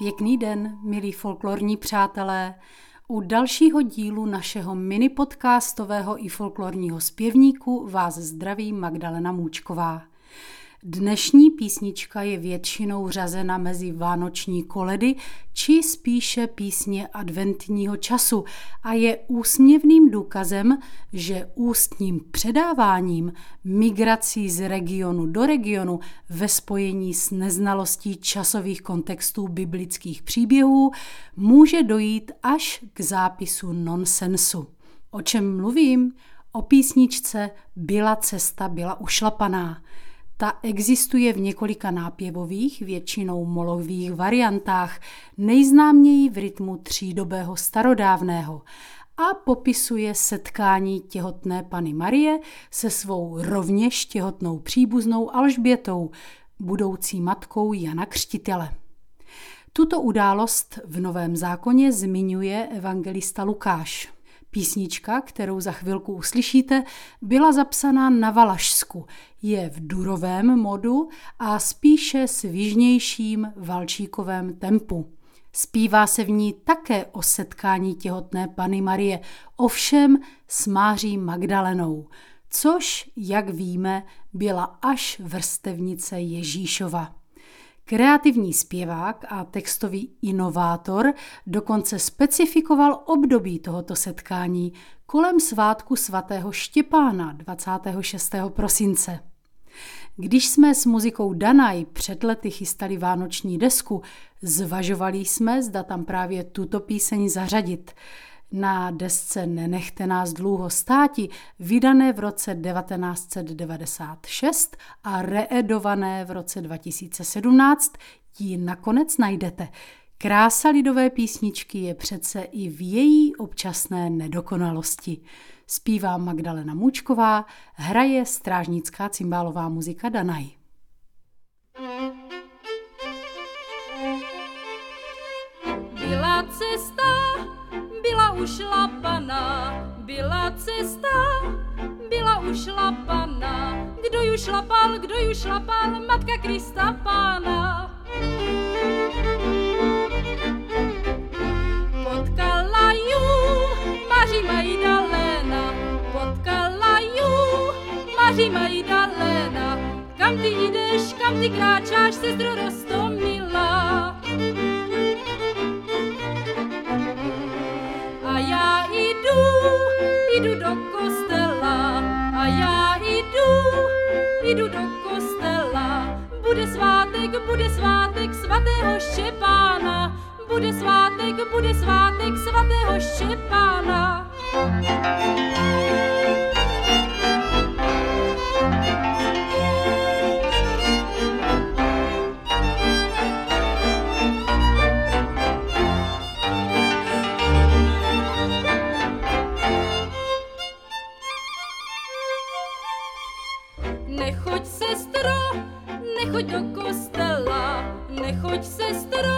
Pěkný den, milí folklorní přátelé. U dalšího dílu našeho mini podcastového i folklorního zpěvníku vás zdraví Magdalena Můčková. Dnešní písnička je většinou řazena mezi vánoční koledy či spíše písně adventního času a je úsměvným důkazem, že ústním předáváním, migrací z regionu do regionu ve spojení s neznalostí časových kontextů biblických příběhů může dojít až k zápisu nonsensu. O čem mluvím? O písničce Byla cesta, byla ušlapaná. Ta existuje v několika nápěvových, většinou molových variantách, nejznáměji v rytmu třídobého starodávného a popisuje setkání těhotné Pany Marie se svou rovněž těhotnou příbuznou Alžbětou, budoucí matkou Jana Křtitele. Tuto událost v Novém zákoně zmiňuje evangelista Lukáš. Písnička, kterou za chvilku uslyšíte, byla zapsaná na Valašsku. Je v durovém modu a spíše s výžnějším valčíkovém tempu. Zpívá se v ní také o setkání těhotné Pany Marie, ovšem s Máří Magdalenou, což, jak víme, byla až vrstevnice Ježíšova. Kreativní zpěvák a textový inovátor dokonce specifikoval období tohoto setkání kolem svátku svatého Štěpána 26. prosince. Když jsme s muzikou Danaj před lety chystali vánoční desku, zvažovali jsme, zda tam právě tuto píseň zařadit – na desce Nenechte nás dlouho státi, vydané v roce 1996 a reedované v roce 2017, ji nakonec najdete. Krása lidové písničky je přece i v její občasné nedokonalosti. Zpívá Magdalena Můčková, hraje strážnická cymbálová muzika Danaj. Byla cesta ušlapaná, byla cesta, byla ušlapaná. Kdo ju šlapal, kdo ju šlapal, matka Krista pána. Potkala ju Maří Majdalena, potkala ju Maří Majdalena. Kam ty jdeš, kam ty kráčáš, sestro Rostomila? Jdu do kostela a já jdu, jdu do kostela. Bude svátek, bude svátek svatého Štěpána, bude svátek, bude svátek svatého Štěpána. Sestro, nechoď do kostela, nechoď sestro,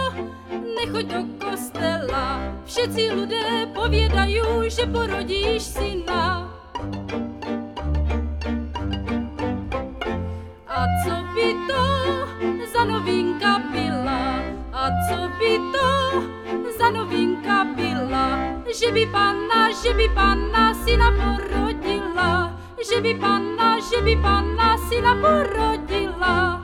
nechoď do kostela. Všetci lidé povědají, že porodíš syna. A co by to za novinka byla? A co by to za novinka byla? Že by panna, že by panna syna porodila že by panna, že by panna syna porodila.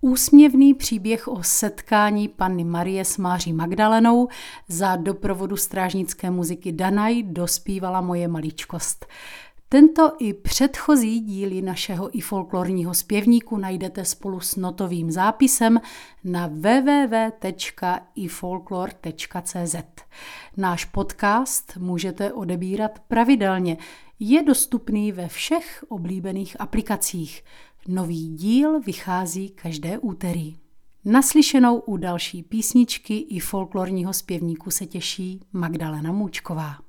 Úsměvný příběh o setkání panny Marie s Máří Magdalenou za doprovodu strážnické muziky Danaj dospívala moje maličkost. Tento i předchozí díly našeho i folklorního zpěvníku najdete spolu s notovým zápisem na www.ifolklor.cz. Náš podcast můžete odebírat pravidelně. Je dostupný ve všech oblíbených aplikacích. Nový díl vychází každé úterý. Naslyšenou u další písničky i folklorního zpěvníku se těší Magdalena Můčková.